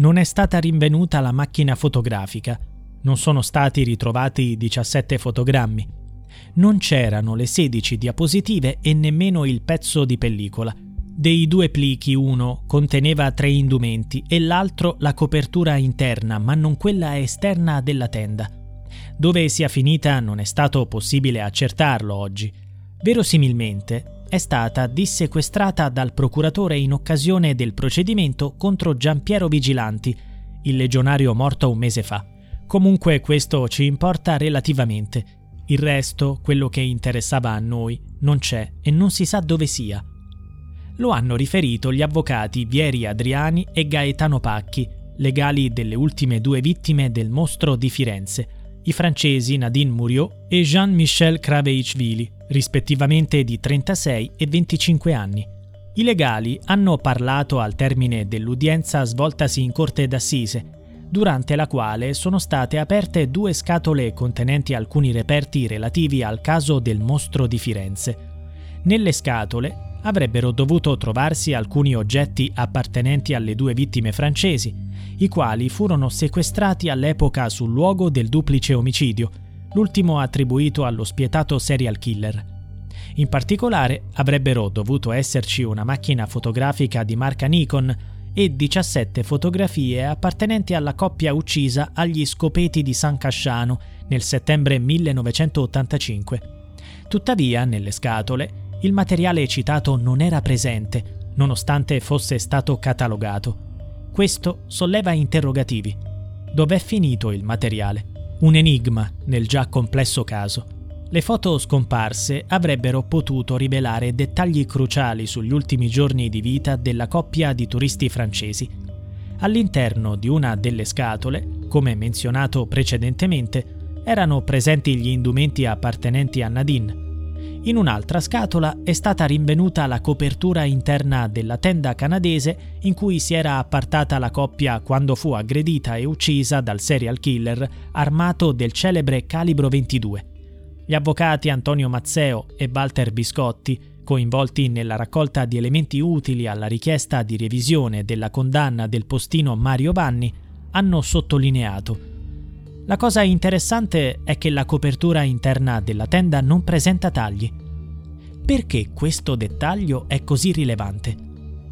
Non è stata rinvenuta la macchina fotografica, non sono stati ritrovati i 17 fotogrammi, non c'erano le 16 diapositive e nemmeno il pezzo di pellicola. Dei due plichi uno conteneva tre indumenti e l'altro la copertura interna, ma non quella esterna della tenda. Dove sia finita non è stato possibile accertarlo oggi. Verosimilmente è stata dissequestrata dal procuratore in occasione del procedimento contro Giampiero Vigilanti, il legionario morto un mese fa. Comunque questo ci importa relativamente. Il resto, quello che interessava a noi, non c'è e non si sa dove sia. Lo hanno riferito gli avvocati Vieri Adriani e Gaetano Pacchi, legali delle ultime due vittime del mostro di Firenze, i francesi Nadine Muriot e Jean-Michel Craveichvili, rispettivamente di 36 e 25 anni. I legali hanno parlato al termine dell'udienza svoltasi in corte d'assise, durante la quale sono state aperte due scatole contenenti alcuni reperti relativi al caso del mostro di Firenze. Nelle scatole avrebbero dovuto trovarsi alcuni oggetti appartenenti alle due vittime francesi, i quali furono sequestrati all'epoca sul luogo del duplice omicidio, l'ultimo attribuito allo spietato serial killer. In particolare avrebbero dovuto esserci una macchina fotografica di marca Nikon e 17 fotografie appartenenti alla coppia uccisa agli scopeti di San Casciano nel settembre 1985. Tuttavia, nelle scatole, il materiale citato non era presente, nonostante fosse stato catalogato. Questo solleva interrogativi. Dov'è finito il materiale? Un enigma nel già complesso caso. Le foto scomparse avrebbero potuto rivelare dettagli cruciali sugli ultimi giorni di vita della coppia di turisti francesi. All'interno di una delle scatole, come menzionato precedentemente, erano presenti gli indumenti appartenenti a Nadine, in un'altra scatola è stata rinvenuta la copertura interna della tenda canadese in cui si era appartata la coppia quando fu aggredita e uccisa dal serial killer armato del celebre calibro 22. Gli avvocati Antonio Mazzeo e Walter Biscotti, coinvolti nella raccolta di elementi utili alla richiesta di revisione della condanna del postino Mario Vanni, hanno sottolineato la cosa interessante è che la copertura interna della tenda non presenta tagli. Perché questo dettaglio è così rilevante?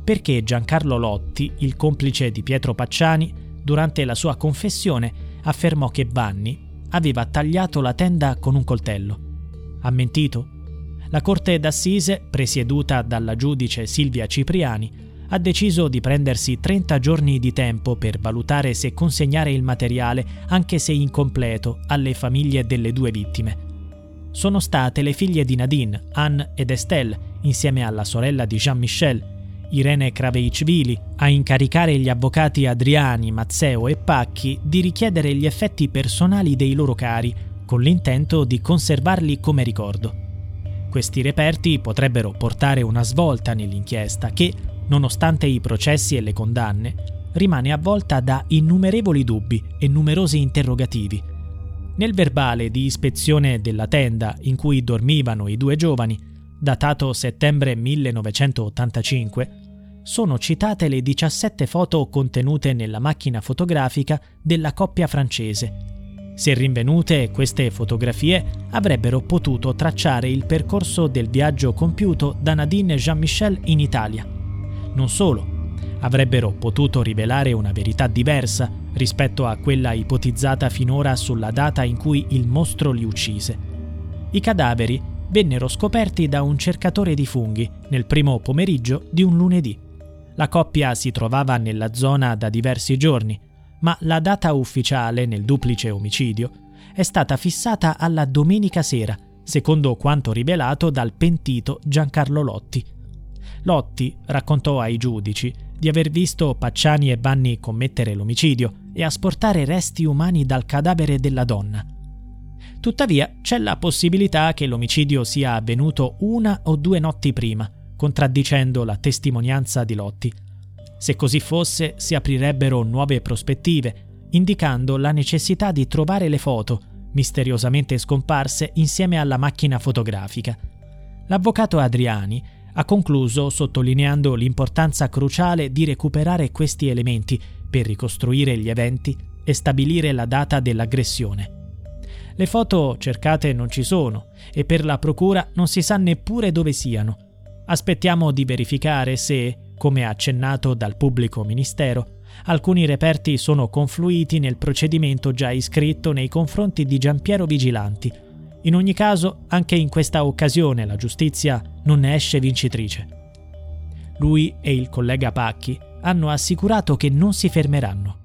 Perché Giancarlo Lotti, il complice di Pietro Pacciani, durante la sua confessione affermò che Vanni aveva tagliato la tenda con un coltello. Ha mentito? La corte d'assise, presieduta dalla giudice Silvia Cipriani, ha deciso di prendersi 30 giorni di tempo per valutare se consegnare il materiale, anche se incompleto, alle famiglie delle due vittime. Sono state le figlie di Nadine, Anne ed Estelle, insieme alla sorella di Jean-Michel, Irene Craveichvili, a incaricare gli avvocati Adriani, Mazzeo e Pacchi di richiedere gli effetti personali dei loro cari, con l'intento di conservarli come ricordo. Questi reperti potrebbero portare una svolta nell'inchiesta che, nonostante i processi e le condanne, rimane avvolta da innumerevoli dubbi e numerosi interrogativi. Nel verbale di ispezione della tenda in cui dormivano i due giovani, datato settembre 1985, sono citate le 17 foto contenute nella macchina fotografica della coppia francese. Se rinvenute, queste fotografie avrebbero potuto tracciare il percorso del viaggio compiuto da Nadine e Jean-Michel in Italia non solo, avrebbero potuto rivelare una verità diversa rispetto a quella ipotizzata finora sulla data in cui il mostro li uccise. I cadaveri vennero scoperti da un cercatore di funghi nel primo pomeriggio di un lunedì. La coppia si trovava nella zona da diversi giorni, ma la data ufficiale nel duplice omicidio è stata fissata alla domenica sera, secondo quanto rivelato dal pentito Giancarlo Lotti, Lotti raccontò ai giudici di aver visto Pacciani e Vanni commettere l'omicidio e asportare resti umani dal cadavere della donna. Tuttavia c'è la possibilità che l'omicidio sia avvenuto una o due notti prima, contraddicendo la testimonianza di Lotti. Se così fosse, si aprirebbero nuove prospettive, indicando la necessità di trovare le foto, misteriosamente scomparse insieme alla macchina fotografica. L'avvocato Adriani ha concluso sottolineando l'importanza cruciale di recuperare questi elementi per ricostruire gli eventi e stabilire la data dell'aggressione. Le foto cercate non ci sono e per la procura non si sa neppure dove siano. Aspettiamo di verificare se, come accennato dal pubblico ministero, alcuni reperti sono confluiti nel procedimento già iscritto nei confronti di Giampiero Vigilanti. In ogni caso, anche in questa occasione la giustizia non ne esce vincitrice. Lui e il collega Pacchi hanno assicurato che non si fermeranno.